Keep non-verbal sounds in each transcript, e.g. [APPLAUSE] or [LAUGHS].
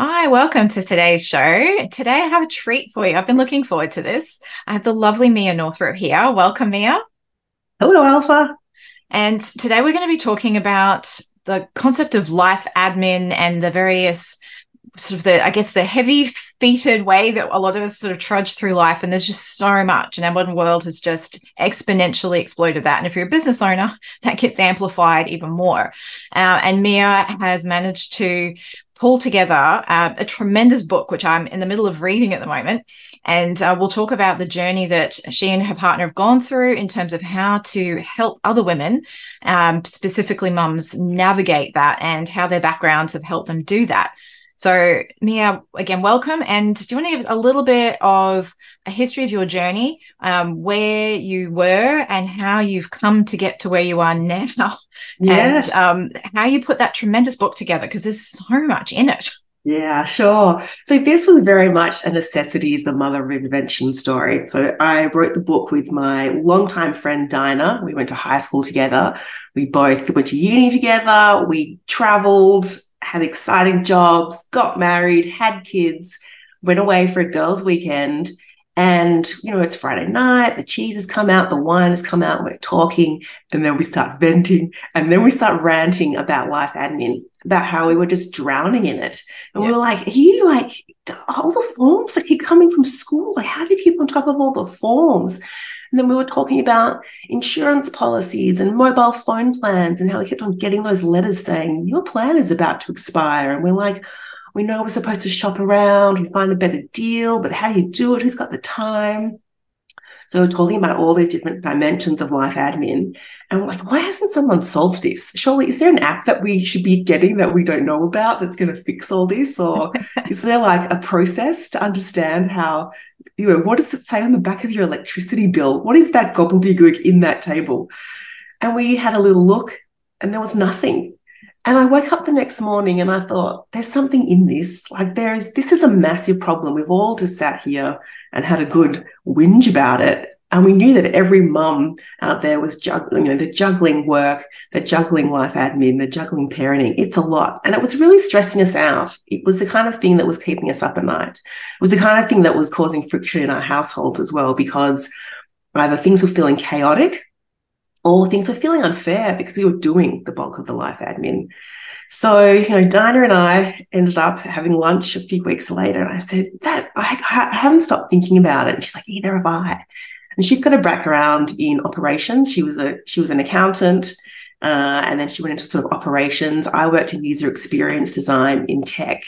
Hi, welcome to today's show. Today I have a treat for you. I've been looking forward to this. I have the lovely Mia Northrop here. Welcome, Mia. Hello, Alpha. And today we're going to be talking about the concept of life admin and the various sort of the, I guess, the heavy feeted way that a lot of us sort of trudge through life. And there's just so much. And our modern world has just exponentially exploded that. And if you're a business owner, [LAUGHS] that gets amplified even more. Uh, and Mia has managed to pull together uh, a tremendous book, which I'm in the middle of reading at the moment. And uh, we'll talk about the journey that she and her partner have gone through in terms of how to help other women, um, specifically mums, navigate that and how their backgrounds have helped them do that. So, Mia, again, welcome. And do you want to give a little bit of a history of your journey, um, where you were and how you've come to get to where you are now? [LAUGHS] And um, how you put that tremendous book together, because there's so much in it. [LAUGHS] Yeah, sure. So this was very much a necessity is the mother of invention story. So I wrote the book with my longtime friend Dinah. We went to high school together. We both went to uni together. We traveled had exciting jobs, got married, had kids, went away for a girls' weekend. And, you know, it's Friday night, the cheese has come out, the wine has come out, we're talking, and then we start venting, and then we start ranting about life admin, about how we were just drowning in it. And yeah. we were like, are you like all the forms that keep coming from school, like how do you keep on top of all the forms? And then we were talking about insurance policies and mobile phone plans and how we kept on getting those letters saying, your plan is about to expire. And we're like, we know we're supposed to shop around and find a better deal, but how do you do it? Who's got the time? So we're talking about all these different dimensions of life admin. And we're like, why hasn't someone solved this? Surely, is there an app that we should be getting that we don't know about that's going to fix all this? Or [LAUGHS] is there like a process to understand how you know, what does it say on the back of your electricity bill? What is that gobbledygook in that table? And we had a little look and there was nothing. And I woke up the next morning and I thought, there's something in this. Like, there is, this is a massive problem. We've all just sat here and had a good whinge about it. And we knew that every mum out there was juggling, you know, the juggling work, the juggling life admin, the juggling parenting. It's a lot. And it was really stressing us out. It was the kind of thing that was keeping us up at night. It was the kind of thing that was causing friction in our household as well, because either things were feeling chaotic or things were feeling unfair because we were doing the bulk of the life admin. So, you know, Dinah and I ended up having lunch a few weeks later. And I said, that I, I haven't stopped thinking about it. And she's like, either have I. And she's got a background in operations. She was a she was an accountant, uh, and then she went into sort of operations. I worked in user experience design in tech.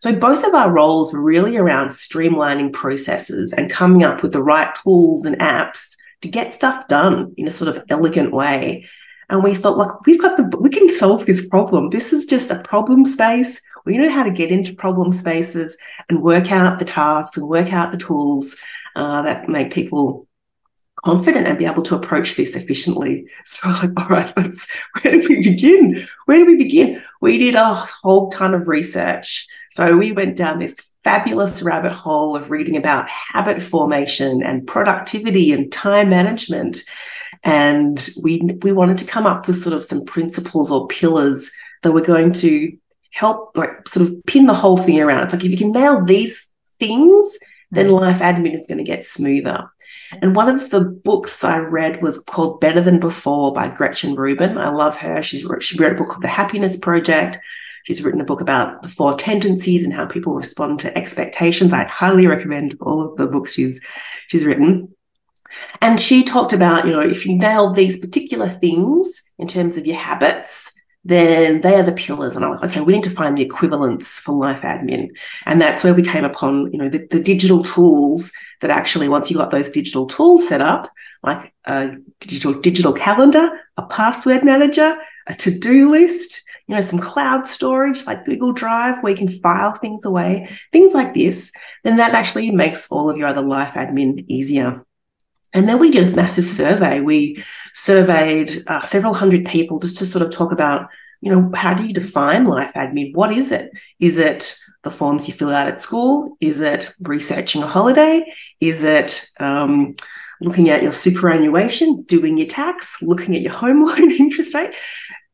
So both of our roles were really around streamlining processes and coming up with the right tools and apps to get stuff done in a sort of elegant way. And we thought, like, we've got the, we can solve this problem. This is just a problem space. We know how to get into problem spaces and work out the tasks and work out the tools uh, that make people confident and be able to approach this efficiently. [LAUGHS] So like, all right, let's, where do we begin? Where do we begin? We did a whole ton of research. So we went down this fabulous rabbit hole of reading about habit formation and productivity and time management. And we, we wanted to come up with sort of some principles or pillars that were going to help like sort of pin the whole thing around. It's like if you can nail these things, then mm. life admin is going to get smoother. And one of the books I read was called Better Than Before by Gretchen Rubin. I love her. She's she wrote a book called The Happiness Project. She's written a book about the four tendencies and how people respond to expectations. I highly recommend all of the books she's she's written. And she talked about, you know, if you nail these particular things in terms of your habits, then they are the pillars. And I'm like, okay, we need to find the equivalents for life admin. And that's where we came upon, you know, the, the digital tools that actually, once you got those digital tools set up, like a digital digital calendar, a password manager, a to-do list, you know, some cloud storage like Google Drive where you can file things away, things like this, then that actually makes all of your other life admin easier. And then we did a massive survey. We surveyed uh, several hundred people just to sort of talk about, you know, how do you define life admin? What is it? Is it the forms you fill out at school? Is it researching a holiday? Is it um, looking at your superannuation, doing your tax, looking at your home [LAUGHS] loan interest rate?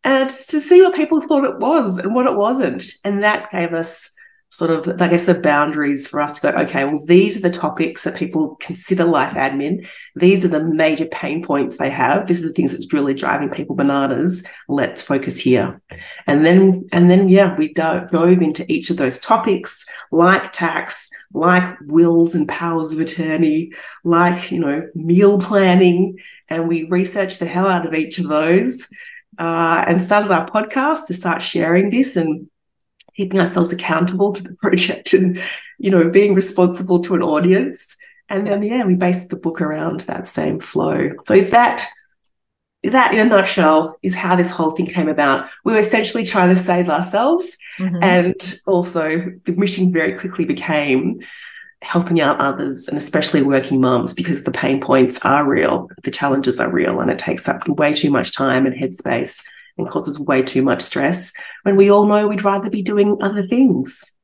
And to see what people thought it was and what it wasn't. And that gave us sort of, I guess, the boundaries for us to go, okay, well, these are the topics that people consider life admin. These are the major pain points they have. This is the things that's really driving people bananas. Let's focus here. And then, and then, yeah, we dove into each of those topics, like tax, like wills and powers of attorney, like, you know, meal planning. And we researched the hell out of each of those. Uh, and started our podcast to start sharing this and keeping ourselves accountable to the [LAUGHS] project and you know being responsible to an audience. And then yeah we based the book around that same flow. So that that in a nutshell is how this whole thing came about. We were essentially trying to save ourselves mm-hmm. and also the mission very quickly became helping out others and especially working moms because the pain points are real the challenges are real and it takes up way too much time and headspace and causes way too much stress when we all know we'd rather be doing other things.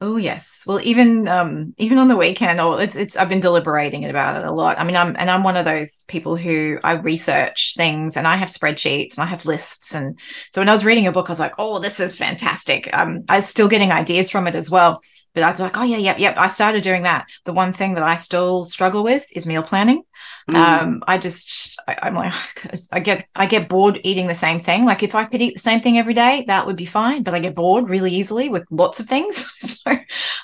Oh yes. Well, even um, even on the weekend, or it's it's I've been deliberating about it a lot. I mean, I'm and I'm one of those people who I research things and I have spreadsheets and I have lists. And so when I was reading a book, I was like, oh, this is fantastic. Um, I was still getting ideas from it as well. But I was like, oh yeah, yep, yep. I started doing that. The one thing that I still struggle with is meal planning. Mm. Um, I just, I, am like, [LAUGHS] I get, I get bored eating the same thing. Like if I could eat the same thing every day, that would be fine. But I get bored really easily with lots of things. [LAUGHS] so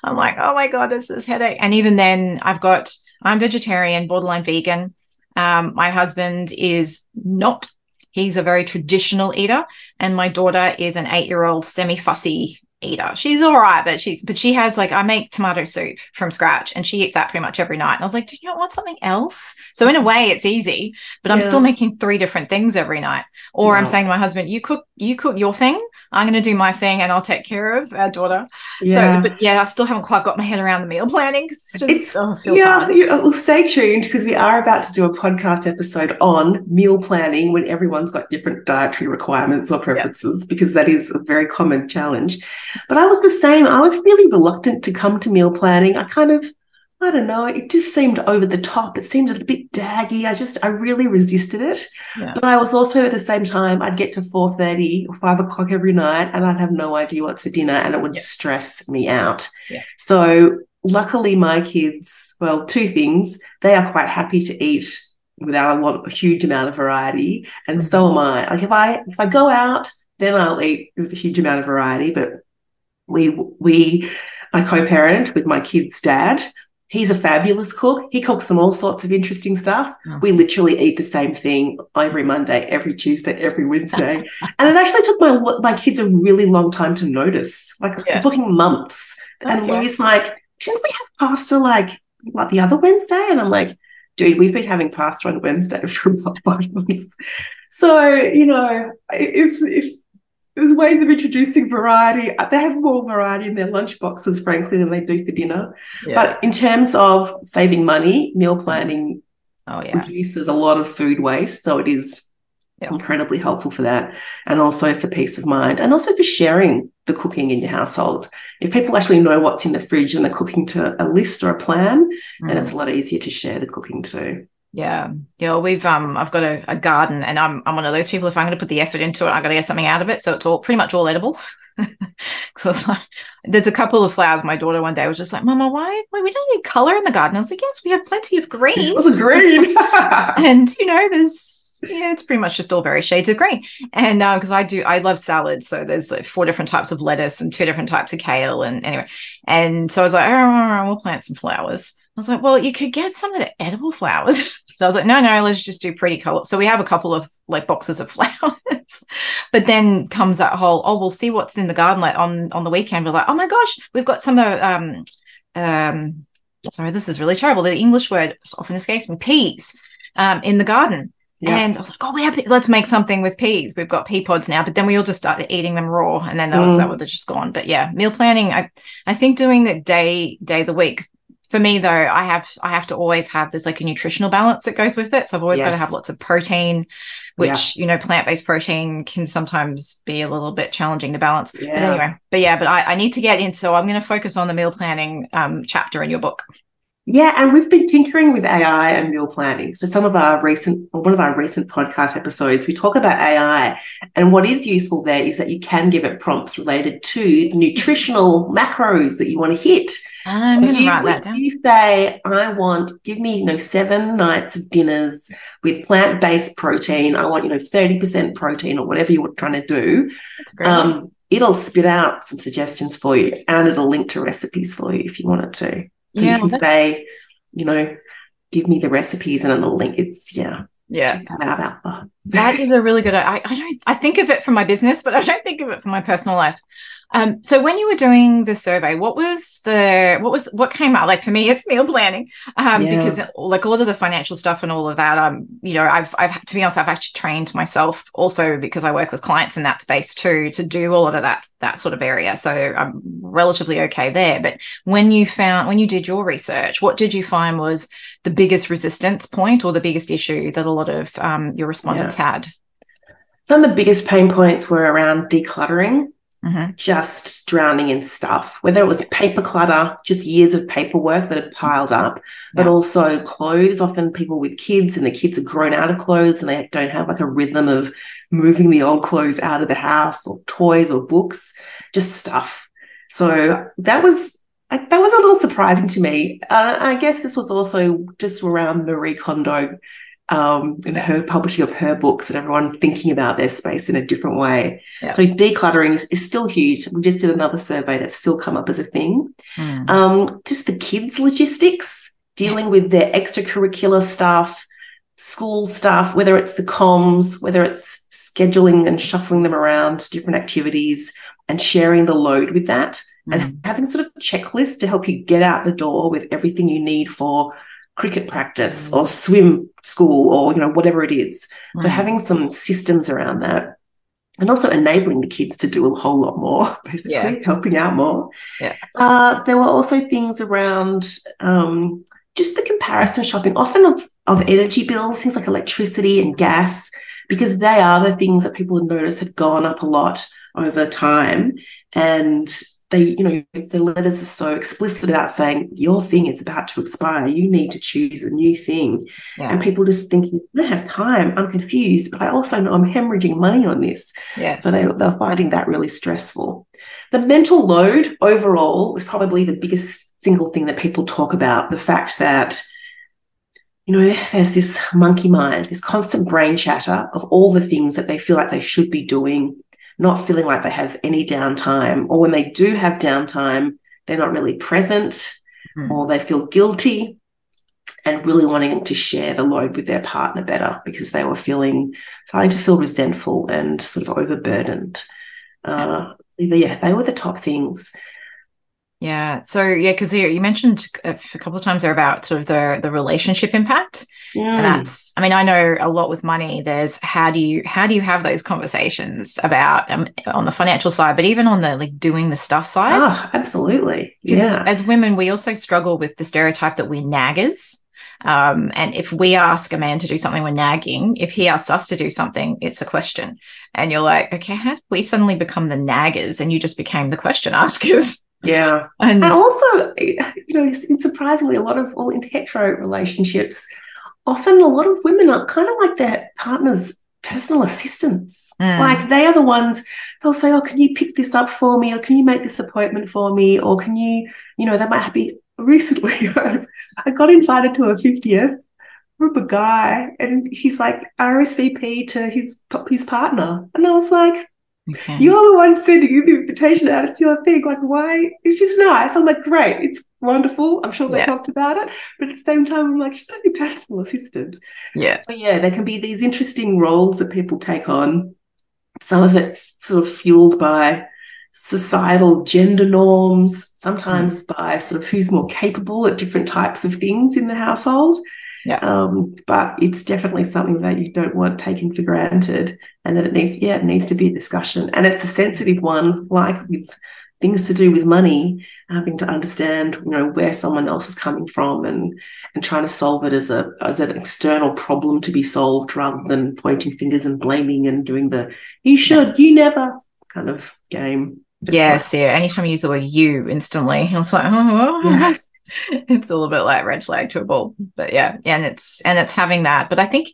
I'm like, oh my god, this is headache. And even then, I've got, I'm vegetarian, borderline vegan. Um, my husband is not. He's a very traditional eater, and my daughter is an eight-year-old semi-fussy eater. She's all right, but she but she has like I make tomato soup from scratch and she eats that pretty much every night. And I was like, do you not want something else? So in a way it's easy, but I'm still making three different things every night. Or I'm saying to my husband, you cook you cook your thing I'm going to do my thing and I'll take care of our daughter. Yeah. So, but yeah, I still haven't quite got my head around the meal planning. It's just, it's, oh, it yeah, you, oh, well, stay tuned because we are about to do a podcast episode on meal planning when everyone's got different dietary requirements or preferences, yep. because that is a very common challenge. But I was the same. I was really reluctant to come to meal planning. I kind of, I don't know, it just seemed over the top. It seemed a bit daggy. I just, I really resisted it. Yeah. But I was also at the same time, I'd get to 4.30 or 5 o'clock every night and I'd have no idea what's for dinner and it would yeah. stress me out. Yeah. So luckily my kids, well, two things, they are quite happy to eat without a lot, a huge amount of variety. And mm-hmm. so am I. Like if I, if I go out, then I'll eat with a huge amount of variety, but we, we, I co-parent with my kid's dad He's a fabulous cook. He cooks them all sorts of interesting stuff. Oh. We literally eat the same thing every Monday, every Tuesday, every Wednesday. [LAUGHS] and it actually took my my kids a really long time to notice. Like yeah. talking months. Okay. And Louis like, didn't we have pasta like like the other Wednesday? And I'm like, dude, we've been having pasta on Wednesday [LAUGHS] for about five months. So, you know, if if there's ways of introducing variety. They have more variety in their lunch boxes, frankly, than they do for dinner. Yeah. But in terms of saving money, meal planning oh, yeah. reduces a lot of food waste. So it is yeah. incredibly helpful for that. And also for peace of mind and also for sharing the cooking in your household. If people actually know what's in the fridge and they're cooking to a list or a plan, mm. then it's a lot easier to share the cooking too. Yeah. Yeah. We've um I've got a, a, garden and I'm I'm one of those people if I'm gonna put the effort into it, I gotta get something out of it. So it's all pretty much all edible. [LAUGHS] so it's like there's a couple of flowers. My daughter one day was just like, Mama, why, why we don't need color in the garden? I was like, Yes, we have plenty of green. The green. [LAUGHS] and you know, there's yeah, it's pretty much just all very shades of green. And because uh, I do, I love salads. So there's like four different types of lettuce and two different types of kale. And anyway, and so I was like, oh, we'll plant some flowers. I was like, well, you could get some of the edible flowers. [LAUGHS] I was like, no, no, let's just do pretty color. So we have a couple of like boxes of [LAUGHS] flowers. but then comes that whole, oh, we'll see what's in the garden. Like on on the weekend, we're like, oh my gosh, we've got some uh, um um sorry, this is really terrible. The English word often escapes me, peas um in the garden. Yeah. And I was like, oh, we have, let's make something with peas. We've got pea pods now, but then we all just started eating them raw. And then that was, mm. that was just gone. But yeah, meal planning, I, I think doing the day, day of the week, for me though, I have I have to always have there's like a nutritional balance that goes with it. So I've always yes. got to have lots of protein, which yeah. you know plant-based protein can sometimes be a little bit challenging to balance. Yeah. But anyway, but yeah, but I, I need to get into. So I'm going to focus on the meal planning um, chapter in your book. Yeah, and we've been tinkering with AI and meal planning. So some of our recent, one of our recent podcast episodes, we talk about AI, and what is useful there is that you can give it prompts related to nutritional macros that you want to hit. I'm so to write that down. You say, I want, give me, you know, seven nights of dinners with plant based protein. I want, you know, 30% protein or whatever you're trying to do. Um, it'll spit out some suggestions for you and it'll link to recipes for you if you want it to. So yeah, you can say, you know, give me the recipes and it'll link. It's yeah. Yeah. That, that is a really good I, I don't I think of it for my business, but I don't think of it for my personal life. Um, so when you were doing the survey, what was the what was what came out? Like for me, it's meal planning um, yeah. because like a lot of the financial stuff and all of that. Um, you know, I've I've to be honest, I've actually trained myself also because I work with clients in that space too to do a lot of that that sort of area. So I'm relatively okay there. But when you found when you did your research, what did you find was the biggest resistance point or the biggest issue that a lot of um, your respondents yeah. had? Some of the biggest pain points were around decluttering mm-hmm. just drowning in stuff, whether it was paper clutter, just years of paperwork that had piled up, but also clothes. Often people with kids and the kids are grown out of clothes and they don't have like a rhythm of moving the old clothes out of the house or toys or books, just stuff. So that was that was a little surprising to me. Uh, I guess this was also just around Marie Kondo um, and her publishing of her books and everyone thinking about their space in a different way. Yeah. So decluttering is, is, still huge. We just did another survey that's still come up as a thing. Mm. Um, just the kids' logistics, dealing with their extracurricular stuff, school stuff, whether it's the comms, whether it's scheduling and shuffling them around different activities and sharing the load with that mm. and hmm. having sort of checklists to help you get out the door with everything you need for cricket practice or swim school or you know whatever it is mm. so having some systems around that and also enabling the kids to do a whole lot more [LAUGHS] basically yeah. helping out more yeah uh, there were also things around um, just the comparison shopping often of, of energy bills things like electricity and gas because they are the things that people had noticed had gone up a lot over time and they, you know, the letters are so explicit about saying your thing is about to expire. You need to choose a new thing. Yeah. And people just thinking, I don't have time. I'm confused, but I also know I'm hemorrhaging money on this. Yes. So they, they're finding that really stressful. The mental load overall is probably the biggest single thing that people talk about. The fact that you know, there's this monkey mind, this constant brain chatter of all the things that they feel like they should be doing not feeling like they have any downtime, or when they do have downtime, they're not really present mm. or they feel guilty and really wanting to share the load with their partner better because they were feeling starting to feel resentful and sort of overburdened. Uh, yeah, they were the top things. Yeah. So yeah, because you, you mentioned a couple of times there about sort of the the relationship impact. Yeah. And that's I mean, I know a lot with money, there's how do you how do you have those conversations about um, on the financial side, but even on the like doing the stuff side? Oh, absolutely. Yeah. As, as women, we also struggle with the stereotype that we're naggers. Um, and if we ask a man to do something, we're nagging. If he asks us to do something, it's a question. And you're like, okay, how did we suddenly become the naggers and you just became the question askers? Yeah. And, and also, you know, surprisingly, a lot of all in hetero relationships, often a lot of women are kind of like their partner's personal assistants. Mm. Like they are the ones, they'll say, Oh, can you pick this up for me? Or can you make this appointment for me? Or can you, you know, they might be recently, [LAUGHS] I got invited to a 50th group of guy and he's like RSVP to his his partner. And I was like, Okay. You're the one sending the invitation out. It's your thing. Like, why? It's just nice. I'm like, great. It's wonderful. I'm sure they yeah. talked about it. But at the same time, I'm like, she's not your personal assistant. Yeah. So, yeah, there can be these interesting roles that people take on. Some of it sort of fueled by societal gender norms, sometimes mm. by sort of who's more capable at different types of things in the household. Yeah. Um, but it's definitely something that you don't want taken for granted and that it needs, yeah, it needs to be a discussion. And it's a sensitive one, like with things to do with money, having to understand, you know, where someone else is coming from and and trying to solve it as a as an external problem to be solved rather than pointing fingers and blaming and doing the you should, you never kind of game. It's yes, like, yeah. Anytime you use the word you instantly, it's like, oh, yeah. [LAUGHS] it's a little bit like red flag to a bull. But yeah, and it's and it's having that. But I think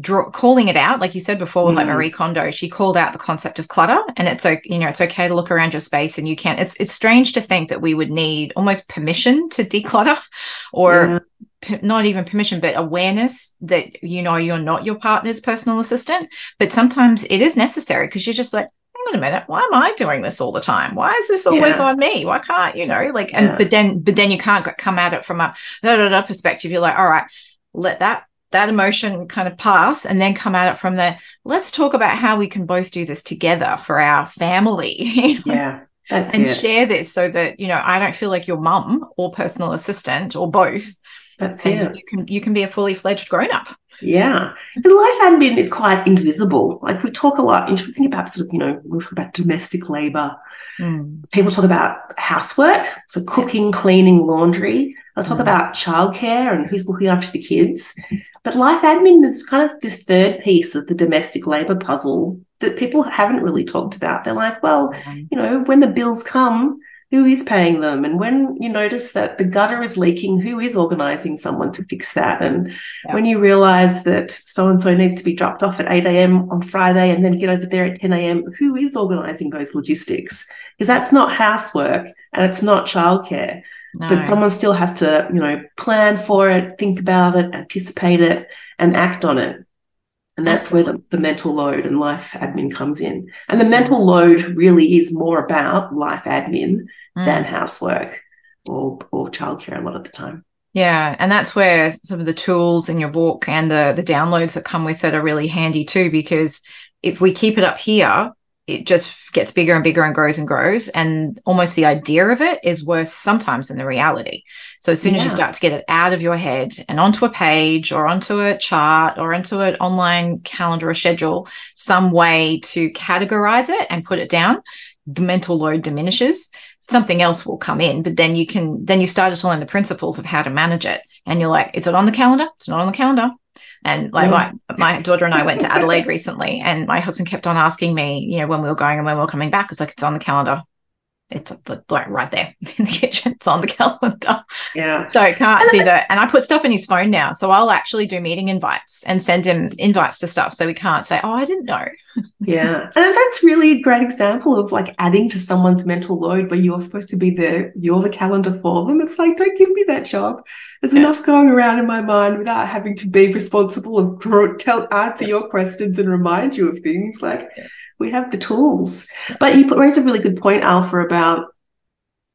draw, calling it out, like you said before, with mm. like Marie Kondo, she called out the concept of clutter, and it's okay, you know, it's okay to look around your space, and you can. It's it's strange to think that we would need almost permission to declutter, [LAUGHS] or yeah. p- not even permission, but awareness that you know you're not your partner's personal assistant. But sometimes it is necessary because you're just like, on a minute, why am I doing this all the time? Why is this always yeah. on me? Why can't you know like? And yeah. but then but then you can't come at it from a da, da, da perspective. You're like, all right, let that that emotion kind of pass and then come at it from the let's talk about how we can both do this together for our family [LAUGHS] you know? yeah and it. share this so that you know i don't feel like your mum or personal assistant or both that's and it. you can you can be a fully fledged grown-up yeah the life admin is quite invisible like we talk a lot if you think about sort of you know we talk about domestic labor mm. people talk about housework so cooking cleaning laundry I'll talk mm. about childcare and who's looking after the kids. But life admin is kind of this third piece of the domestic labor puzzle that people haven't really talked about. They're like, well, mm. you know, when the bills come, who is paying them? And when you notice that the gutter is leaking, who is organizing someone to fix that? And yeah. when you realize that so and so needs to be dropped off at 8 a.m. on Friday and then get over there at 10 a.m., who is organizing those logistics? Because that's not housework and it's not childcare. No. But someone still has to, you know, plan for it, think about it, anticipate it, and act on it. And that's where the, the, mental load and life admin comes in. And the mental load really is more about life admin mm. than housework or, or childcare a lot of the time. Yeah, and that's where some of the tools in your book and the the downloads that come with it are really handy too. Because if we keep it up here, it just gets bigger and bigger and grows and grows. And almost the idea of it is worse sometimes than the reality. So as soon yeah. as you start to get it out of your head and onto a page or onto a chart or into an online calendar or schedule, some way to categorize it and put it down, the mental load diminishes. Something else will come in, but then you can, then you started to learn the principles of how to manage it. And you're like, is it on the calendar? It's not on the calendar. And like yeah. my, my daughter and I went to Adelaide recently, and my husband kept on asking me, you know, when we were going and when we were coming back. It's like, it's on the calendar. It's like right there [LAUGHS] in the kitchen. It's on the calendar. Yeah. So it can't and be that. And I put stuff in his phone now. So I'll actually do meeting invites and send him invites to stuff. So we can't say, oh, I didn't know. [LAUGHS] yeah. And that's really a great example of like adding to someone's mental load where you're supposed to be the, you're the calendar for them. It's like, don't give me that job. There's yeah. enough going around in my mind without having to be responsible and [LAUGHS] tell, answer your questions and remind you of things. Like, yeah we have the tools. But you raise a really good point, Alpha, about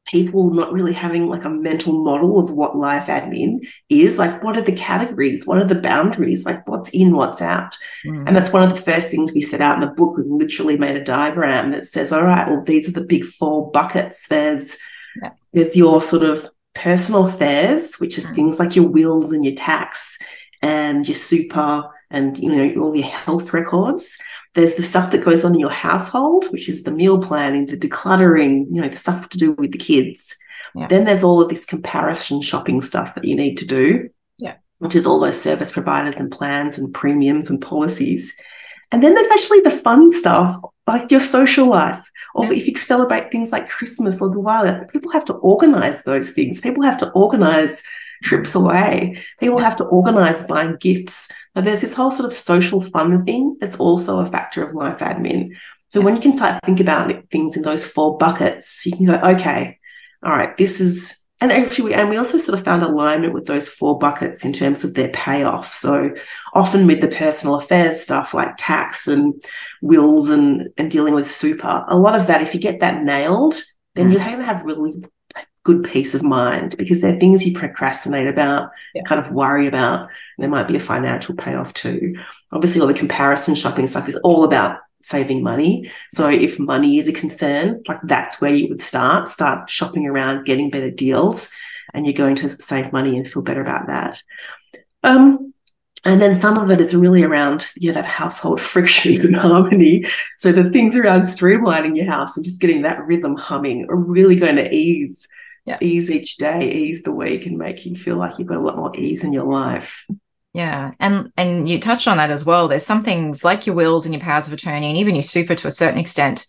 people not really having like a mental model of what life admin is like what are the categories what are the boundaries like what's in what's out mm. and that's one of the first things we set out in the book we literally made a diagram that says all right well these are the big four buckets there's yeah. there's your sort of personal affairs which is mm. things like your wills and your tax and your super and you know all your health records there's the stuff that goes on in your household, which is the meal planning, the decluttering, you know, the stuff to do with the kids. Yeah. Then there's all of this comparison shopping stuff that you need to do. Yeah. Which is all those service providers and plans and premiums and policies. And then there's actually the fun stuff, like your social life, or yeah. if you celebrate things like Christmas or the Diwali, people have to organize those things. People have to organize trips away. People have to organize buying gifts. Now, there's this whole sort of social fun thing that's also a factor of life admin. So when you can start think about things in those four buckets, you can go, okay, all right, this is, and actually, we, and we also sort of found alignment with those four buckets in terms of their payoff. So often with the personal affairs stuff like tax and wills and, and dealing with super, a lot of that, if you get that nailed, then mm. you're going to have really good peace of mind because they're things you procrastinate about, yeah. kind of worry about. There might be a financial payoff too. Obviously, all the comparison shopping stuff is all about saving money. So if money is a concern, like that's where you would start, start shopping around, getting better deals, and you're going to save money and feel better about that. Um, And then some of it is really around, yeah, that household [LAUGHS] friction and harmony. So the things around streamlining your house and just getting that rhythm humming are really going to ease, yeah. ease each day, ease the week, and make you feel like you've got a lot more ease in your life. Yeah. And and you touched on that as well. There's some things like your wills and your powers of attorney and even your super to a certain extent,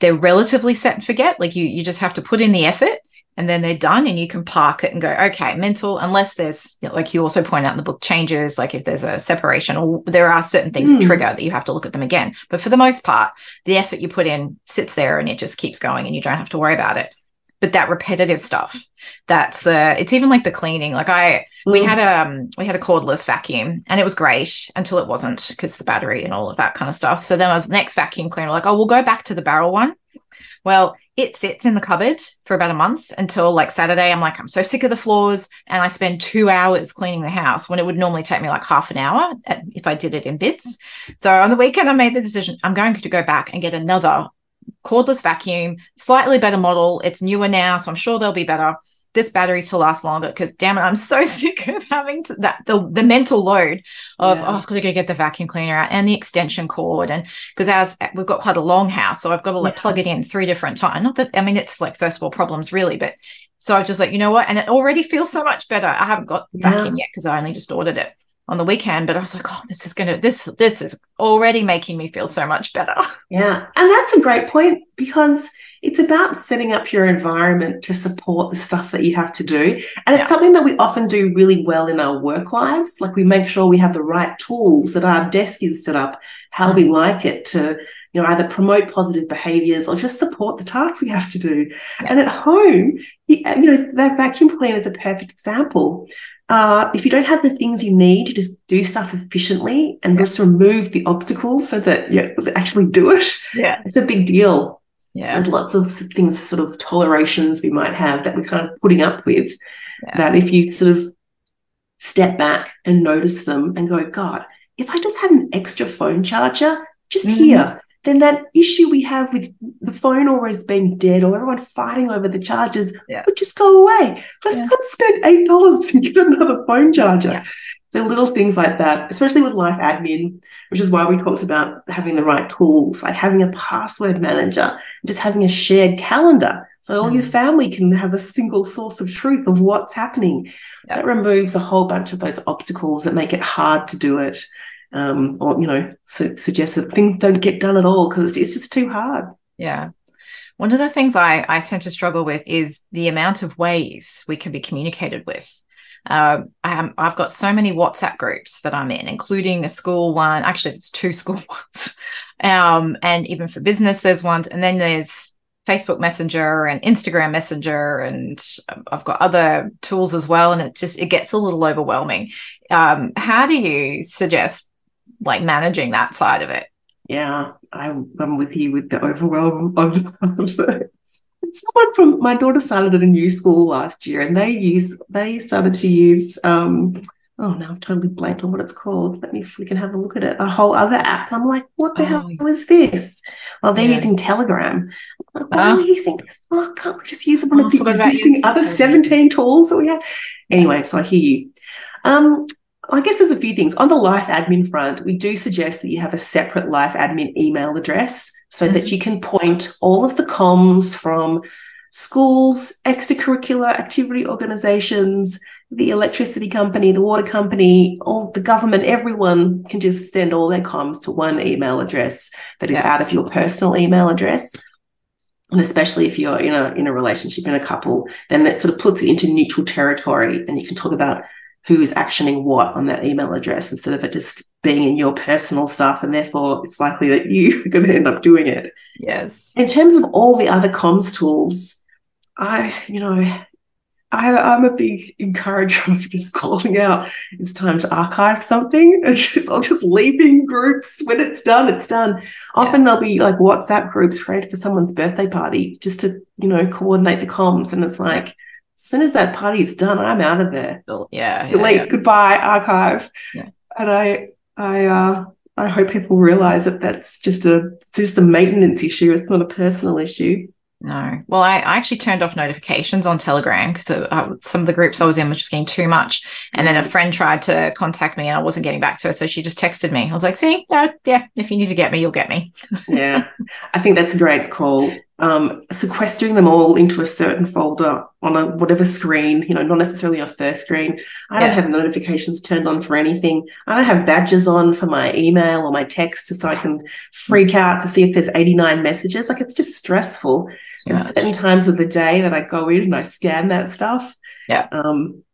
they're relatively set and forget. Like you you just have to put in the effort and then they're done and you can park it and go okay mental unless there's like you also point out in the book changes like if there's a separation or there are certain things mm. that trigger that you have to look at them again but for the most part the effort you put in sits there and it just keeps going and you don't have to worry about it but that repetitive stuff that's the it's even like the cleaning like i mm. we had a um, we had a cordless vacuum and it was great until it wasn't because the battery and all of that kind of stuff so then I was next vacuum cleaner like oh we'll go back to the barrel one well, it sits in the cupboard for about a month until like Saturday. I'm like, I'm so sick of the floors. And I spend two hours cleaning the house when it would normally take me like half an hour if I did it in bits. So on the weekend, I made the decision I'm going to go back and get another cordless vacuum, slightly better model. It's newer now. So I'm sure they'll be better this battery to last longer because damn it, I'm so [LAUGHS] sick of having to, that the, the mental load of yeah. oh I've got to go get the vacuum cleaner out and the extension cord and because ours we've got quite a long house, so I've got to like yeah. plug it in three different times. Not that I mean it's like first of all problems really, but so I just like you know what, and it already [LAUGHS] feels so much better. I haven't got yeah. vacuum yet because I only just ordered it on the weekend but i was like oh this is gonna this this is already making me feel so much better [LAUGHS] yeah and that's a great point because it's about setting up your environment to support the stuff that you have to do. And it's something that we often do really well in our work lives. Like we make sure we have the right tools, that our desk is set up how we mm-hmm. like it to, you know, either promote positive behaviors or just support the tasks we have to do. Yeah. And at home, uh, you know, that vacuum cleaner is a perfect example. Uh, if you don't have the things you need to just do stuff efficiently and yeah. just remove the obstacles so that you actually do it, yeah, it's a big deal. Yeah. There's lots of things, sort of tolerations we might have that we're kind of putting up with. Yeah. That if you sort of step back and notice them and go, God, if I just had an extra phone charger just mm-hmm. here, then that issue we have with the phone always being dead or everyone fighting over the chargers yeah. would just go away. Let's yeah. spend eight dollars to get another phone charger. Yeah. So little things like that, especially with life admin, which is why we talked about having the right tools, like having a password manager, just having a shared calendar. So all mm. your family can have a single source of truth of what's happening. Yep. That removes a whole bunch of those obstacles that make it hard to do it. Um, or, you know, su- suggest that things don't get done at all because it's just too hard. Yeah. One of the things I, I tend to struggle with is the amount of ways we can be communicated with. Uh, I have got so many WhatsApp groups that I'm in, including a school one. Actually, it's two [LAUGHS] school ones, um, and even for business, there's ones, and then there's Facebook Messenger and Instagram Messenger, and I've got other tools as well. And it just it gets a little overwhelming. Um, how do you suggest like managing that side of it? Yeah, I'm, I'm with you with the overwhelm [LAUGHS] of, of someone from my daughter started at a new school last year and they use they started to use um oh now I've totally blanked on what it's called. Let me flick and have a look at it. A whole other app. I'm like, what the oh. hell is this? Well, they're yeah. using Telegram. I'm like, why uh, are we using this? Oh, can't we just use one oh, of the existing other 17 tools that we have? Anyway, so I hear you. Um, I guess there's a few things. On the life admin front, we do suggest that you have a separate life admin email address so mm-hmm. that you can point all of the comms from schools, extracurricular activity organizations, the electricity company, the water company, all the government, everyone can just send all their comms to one email address that is yeah. out of your personal email address. And especially if you're in a in a relationship in a couple, then that sort of puts it into neutral territory and you can talk about who is actioning what on that email address instead of it just being in your personal stuff. And therefore, it's likely that you [LAUGHS] are going to end up doing it. Yes. In terms of all the other comms tools, I, you know, I, am a big encourager of [LAUGHS] just calling out it's time to archive something [LAUGHS] and just I'll just leaving groups when it's done, it's done. Often yeah. there'll be like WhatsApp groups created for someone's birthday party just to, you know, coordinate the comms. And it's like, soon as that party's done, I'm out of there. Yeah. Delete, yeah. goodbye, archive. Yeah. And I, I, uh, I hope people realize that that's just a, it's just a maintenance issue. It's not a personal issue. No. Well, I, I actually turned off notifications on Telegram because uh, some of the groups I was in was just getting too much. And then a friend tried to contact me and I wasn't getting back to her. So she just texted me. I was like, see, no, yeah, if you need to get me, you'll get me. yeah. [LAUGHS] I think that's a great call um, sequestering them all into a certain folder on a whatever screen, you know, not necessarily a first screen. I don't have notifications turned on for anything. I don't have badges on for my email or my text so I can freak out to see if there's 89 messages. Like it's just stressful. Certain times of the day that I go in and I scan that stuff. Yeah. Um,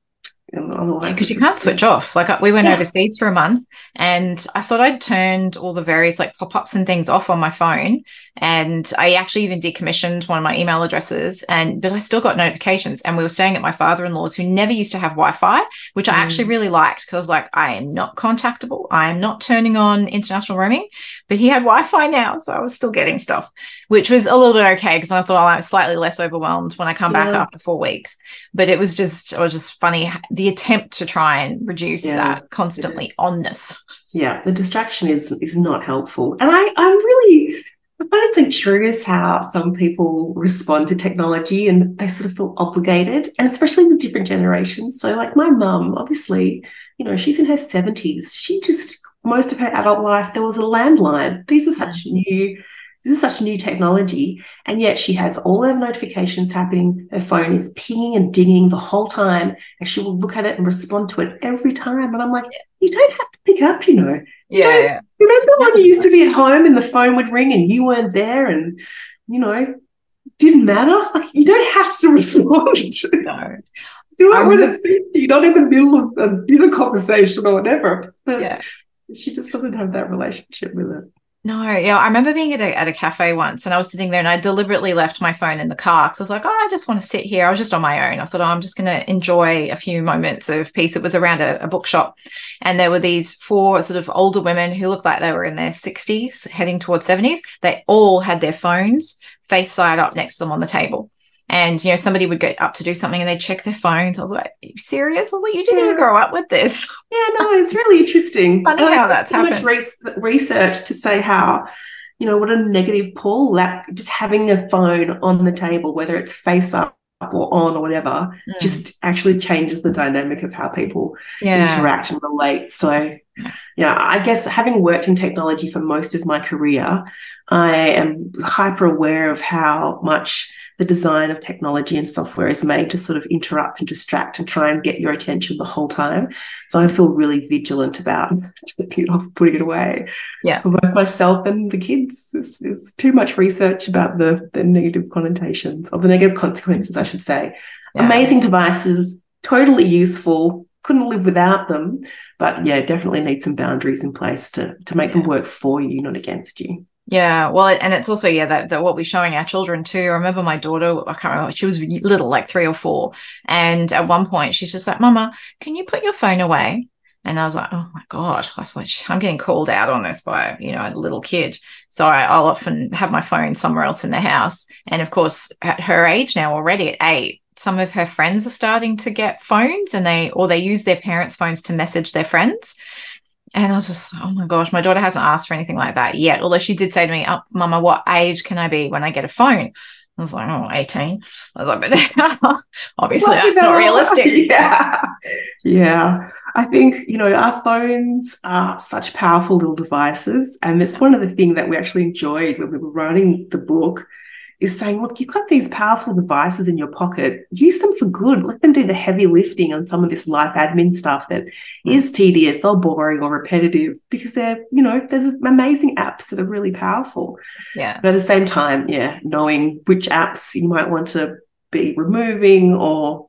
because you can't switch off. Like we went yeah. overseas for a month, and I thought I'd turned all the various like pop ups and things off on my phone, and I actually even decommissioned one of my email addresses, and but I still got notifications. And we were staying at my father in law's, who never used to have Wi Fi, which mm. I actually mm. really liked because like I am not contactable, I am not turning on international roaming, but he had Wi Fi now, so I was still getting stuff, which was a little bit okay because I thought oh, I'm slightly less overwhelmed when I come yeah. back after four weeks. But it was just it was just funny the attempt to try and reduce yeah. that constantly onness. Yeah, the distraction is is not helpful. And I I'm really I find it so curious how some people respond to technology and they sort of feel obligated, and especially with different generations. So, like my mum, obviously, you know, she's in her 70s. She just, most of her adult life, there was a landline. These are such mm. new this is such new technology. And yet she has all her notifications happening. Her phone is pinging and dinging the whole time. And she will look at it and respond to it every time. And I'm like, you don't have to pick up, you know. Yeah. yeah. Remember when you used to be at home and the phone would ring and you weren't there and, you know, didn't matter? Like, you don't have to [LAUGHS] respond. to No. Do I want to see you, not in the middle of a dinner conversation or whatever. But yeah. she just doesn't have that relationship with it. No, yeah, I remember being at a, at a cafe once and I was sitting there and I deliberately left my phone in the car because I was like, oh, I just want to sit here. I was just on my own. I thought, oh, I'm just going to enjoy a few moments of peace. It was around a, a bookshop and there were these four sort of older women who looked like they were in their 60s, heading towards 70s. They all had their phones face side up next to them on the table. And you know, somebody would get up to do something and they'd check their phones. I was like, serious? I was like, you didn't yeah. even grow up with this. Yeah, no, it's really interesting. [LAUGHS] Funny how that's so happened. much re- research to say how, you know, what a negative pull that just having a phone on the table, whether it's face up or on or whatever, mm. just actually changes the dynamic of how people yeah. interact and relate. So, yeah, I guess having worked in technology for most of my career, I am hyper aware of how much the design of technology and software is made to sort of interrupt and distract and try and get your attention the whole time. So I feel really vigilant about [LAUGHS] you know, putting it away. Yeah. For both myself and the kids. There's, there's too much research about the, the negative connotations or the negative consequences, I should say. Yeah. Amazing devices, totally useful, couldn't live without them. But yeah, definitely need some boundaries in place to to make yeah. them work for you, not against you. Yeah, well, and it's also yeah that, that what we're showing our children too. I remember my daughter, I can't remember, she was little, like three or four, and at one point she's just like, "Mama, can you put your phone away?" And I was like, "Oh my god!" I was like, "I'm getting called out on this by you know a little kid." So I, I'll often have my phone somewhere else in the house, and of course, at her age now, already at eight, some of her friends are starting to get phones, and they or they use their parents' phones to message their friends. And I was just, like, oh my gosh, my daughter hasn't asked for anything like that yet. Although she did say to me, oh, Mama, what age can I be when I get a phone? I was like, oh, 18. I was like, but [LAUGHS] obviously well, that's not realistic. [LAUGHS] Yeah. Yeah. I think, you know, our phones are such powerful little devices. And it's one of the things that we actually enjoyed when we were writing the book is saying, look, you've got these powerful devices in your pocket. Use them for good. Let them do the heavy lifting on some of this life admin stuff that mm. is tedious or boring or repetitive because they're, you know, there's amazing apps that are really powerful. Yeah. But at the same time, yeah, knowing which apps you might want to be removing or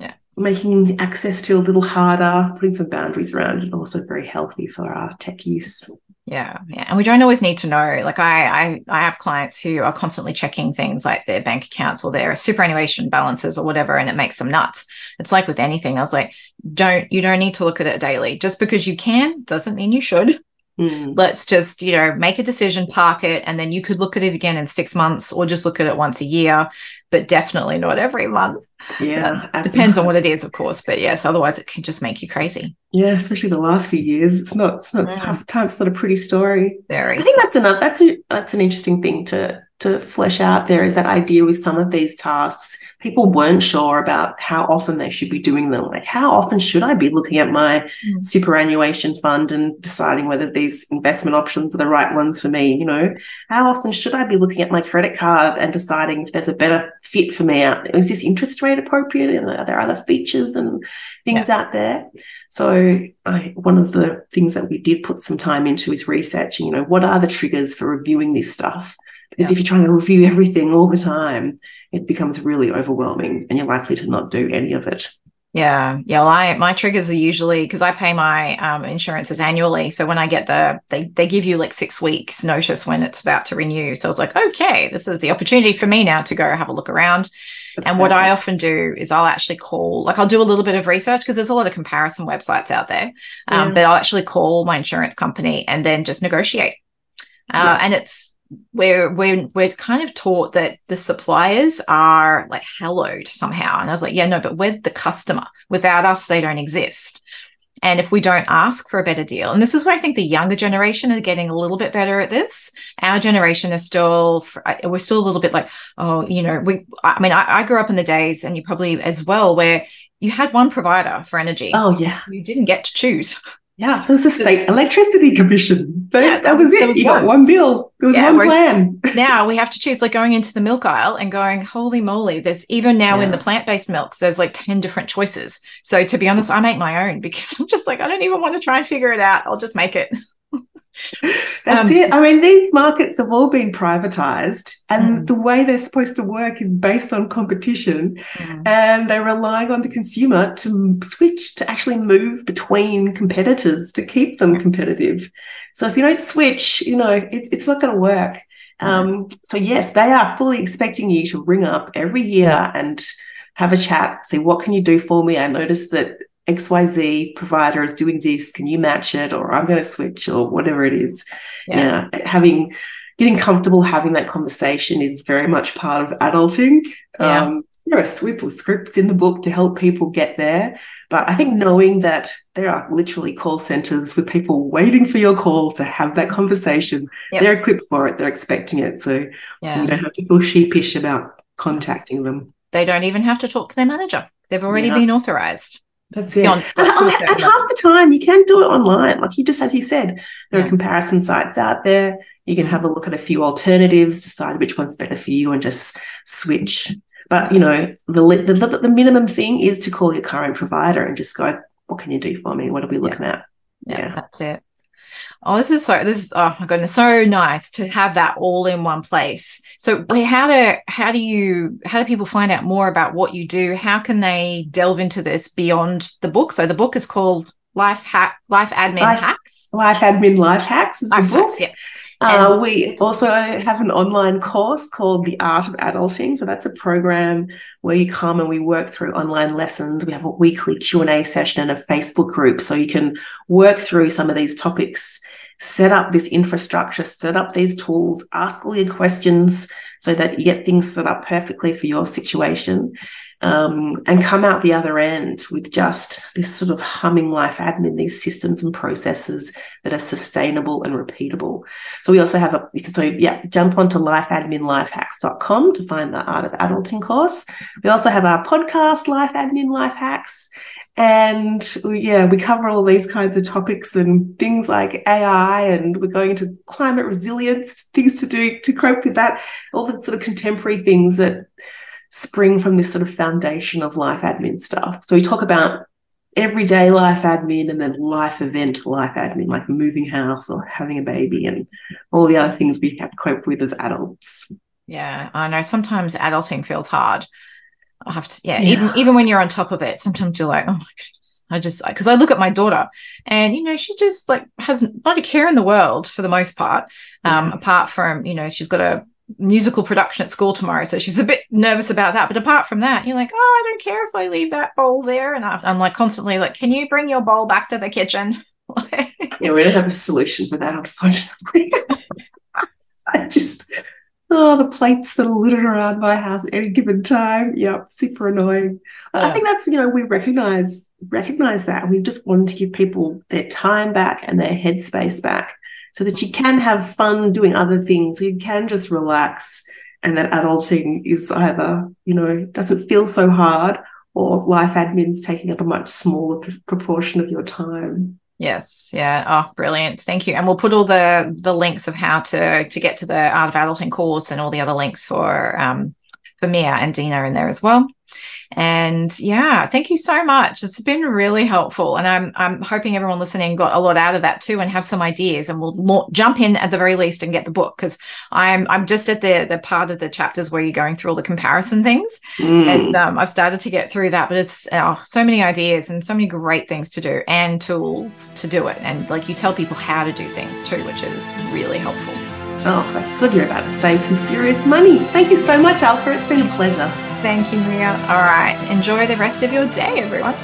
yeah. making access to a little harder, putting some boundaries around it, also very healthy for our tech use. Yeah, yeah, and we don't always need to know. Like I, I, I have clients who are constantly checking things like their bank accounts or their superannuation balances or whatever, and it makes them nuts. It's like with anything. I was like, don't you don't need to look at it daily. Just because you can doesn't mean you should. Mm. Let's just, you know, make a decision, park it, and then you could look at it again in six months or just look at it once a year, but definitely not every month. Yeah. Uh, depends on what it is, of course. But yes, otherwise it can just make you crazy. Yeah, especially the last few years. It's not it's not mm. the time it's not a pretty story. Very. I think that's enough. that's a that's an interesting thing to to flesh out there is that idea with some of these tasks people weren't sure about how often they should be doing them. Like how often should i be looking at my mm. superannuation fund and deciding whether these investment options are the right ones for me? You know how often should i be looking at my credit card and deciding if there's a better fit for me? Is this interest rate appropriate? And are there other features and things yeah. out there? So I, one of the things that we did put some time into is researching you know what are the triggers for reviewing this stuff because yeah. if you're trying to review everything all the time, it becomes really overwhelming and you're likely to not do any of it. Yeah, yeah. Well, I my triggers are usually because I pay my um, insurances annually. So when I get the, they they give you like six weeks notice when it's about to renew. So I was like, okay, this is the opportunity for me now to go have a look around. That's and perfect. what I often do is I'll actually call, like I'll do a little bit of research because there's a lot of comparison websites out there. Um, yeah. But I'll actually call my insurance company and then just negotiate. Uh, yeah. And it's we're we're we're kind of taught that the suppliers are like hallowed somehow. And i was like yeah no but we're the customer. Without us they don't exist. And if we don't ask for a better deal and this is where i think the younger generation are getting a little bit better at this. Our generation is still uh, we're still a little bit like oh you know we i mean i, I grew up in the days and you probably as well where you had one provider for energy. Oh yeah. You didn't get to choose yeah, there was a state electricity commission. Yeah, that was it. You one. got one bill. There was yeah, one plan. now [LAUGHS] we have to choose, like going into the milk aisle and going, holy moly, there's even now yeah. in the plant-based milks, there's like 10 different choices. So to be honest, I make my own because [LAUGHS] I'm just like, I don't even want to try and figure it out. I'll just make it. That's um, it. I mean, these markets have all been privatized, and mm. the way they're supposed to work is based on competition, mm. and they're relying on the consumer to switch to actually move between competitors to keep them competitive. So if you don't switch, you know, it, it's not going to work. Um, so yes, they are fully expecting you to ring up every year and have a chat, see what can you do for me? I noticed that XYZ provider is doing this. Can you match it? Or I'm going to switch or whatever it is. Yeah. yeah. Having, getting comfortable having that conversation is very much part of adulting. Yeah. Um, there are swift scripts in the book to help people get there. But I think knowing that there are literally call centers with people waiting for your call to have that conversation, yep. they're equipped for it, they're expecting it. So yeah. you don't have to feel sheepish about contacting them. They don't even have to talk to their manager. They've already yeah. been authorized. That's it. and, and half the time, you can do it online. Like you just, as you said, there yeah. are comparison sites out there. You can have a look at a few alternatives, decide which one's better for you, and just switch. But you know, the the, the minimum thing is to call your current provider and just go, "What can you do for me? What are we looking yeah. at?" Yeah, yeah, that's it. Oh, this is so this is oh my goodness, so nice to have that all in one place. So how do how do you how do people find out more about what you do? How can they delve into this beyond the book? So the book is called Life Hack Life Admin Life, Hacks. Life Admin Life Hacks is life the book. Hacks, yeah. Uh, we also have an online course called The Art of Adulting. So that's a program where you come and we work through online lessons. We have a weekly Q&A session and a Facebook group. So you can work through some of these topics, set up this infrastructure, set up these tools, ask all your questions so that you get things set up perfectly for your situation um, and come out the other end with just this sort of humming life admin, these systems and processes that are sustainable and repeatable. So we also have a, so yeah, jump onto lifeadminlifehacks.com to find the Art of Adulting course. We also have our podcast, Life Admin Life Hacks. And yeah, we cover all these kinds of topics and things like AI, and we're going into climate resilience, things to do to cope with that, all the sort of contemporary things that spring from this sort of foundation of life admin stuff. So we talk about everyday life admin and then life event life admin, like moving house or having a baby and all the other things we have to cope with as adults. Yeah, I know sometimes adulting feels hard. I have to, yeah, yeah. even even when you're on top of it, sometimes you're like, oh my goodness. I just because I look at my daughter and you know she just like has not a care in the world for the most part. Um, yeah. apart from you know she's got a musical production at school tomorrow. So she's a bit nervous about that. But apart from that, you're like, oh, I don't care if I leave that bowl there. And I'm like constantly like, can you bring your bowl back to the kitchen? yeah, we don't have a solution for that, unfortunately. [LAUGHS] I just, oh, the plates that are littered around my house at any given time. Yep, super annoying. Yeah. I think that's, you know, we recognize recognize that. We just wanted to give people their time back and their headspace back so that you can have fun doing other things. You can just relax and that adulting is either, you know, doesn't feel so hard or life admin's taking up a much smaller proportion of your time. Yes. Yeah. Oh, brilliant. Thank you. And we'll put all the the links of how to to get to the Art of Adulting course and all the other links for um for Mia and Dinah in there as well. And yeah, thank you so much. It's been really helpful. And I'm I'm hoping everyone listening got a lot out of that too and have some ideas and we'll lo- jump in at the very least and get the book because I'm I'm just at the the part of the chapters where you're going through all the comparison things. Mm. And um, I've started to get through that, but it's oh, so many ideas and so many great things to do and tools to do it. And like you tell people how to do things too, which is really helpful. Oh, that's good. You're about to save some serious money. Thank you so much, Alpha. It's been a pleasure. Thank you, Mia. All right. Enjoy the rest of your day, everyone.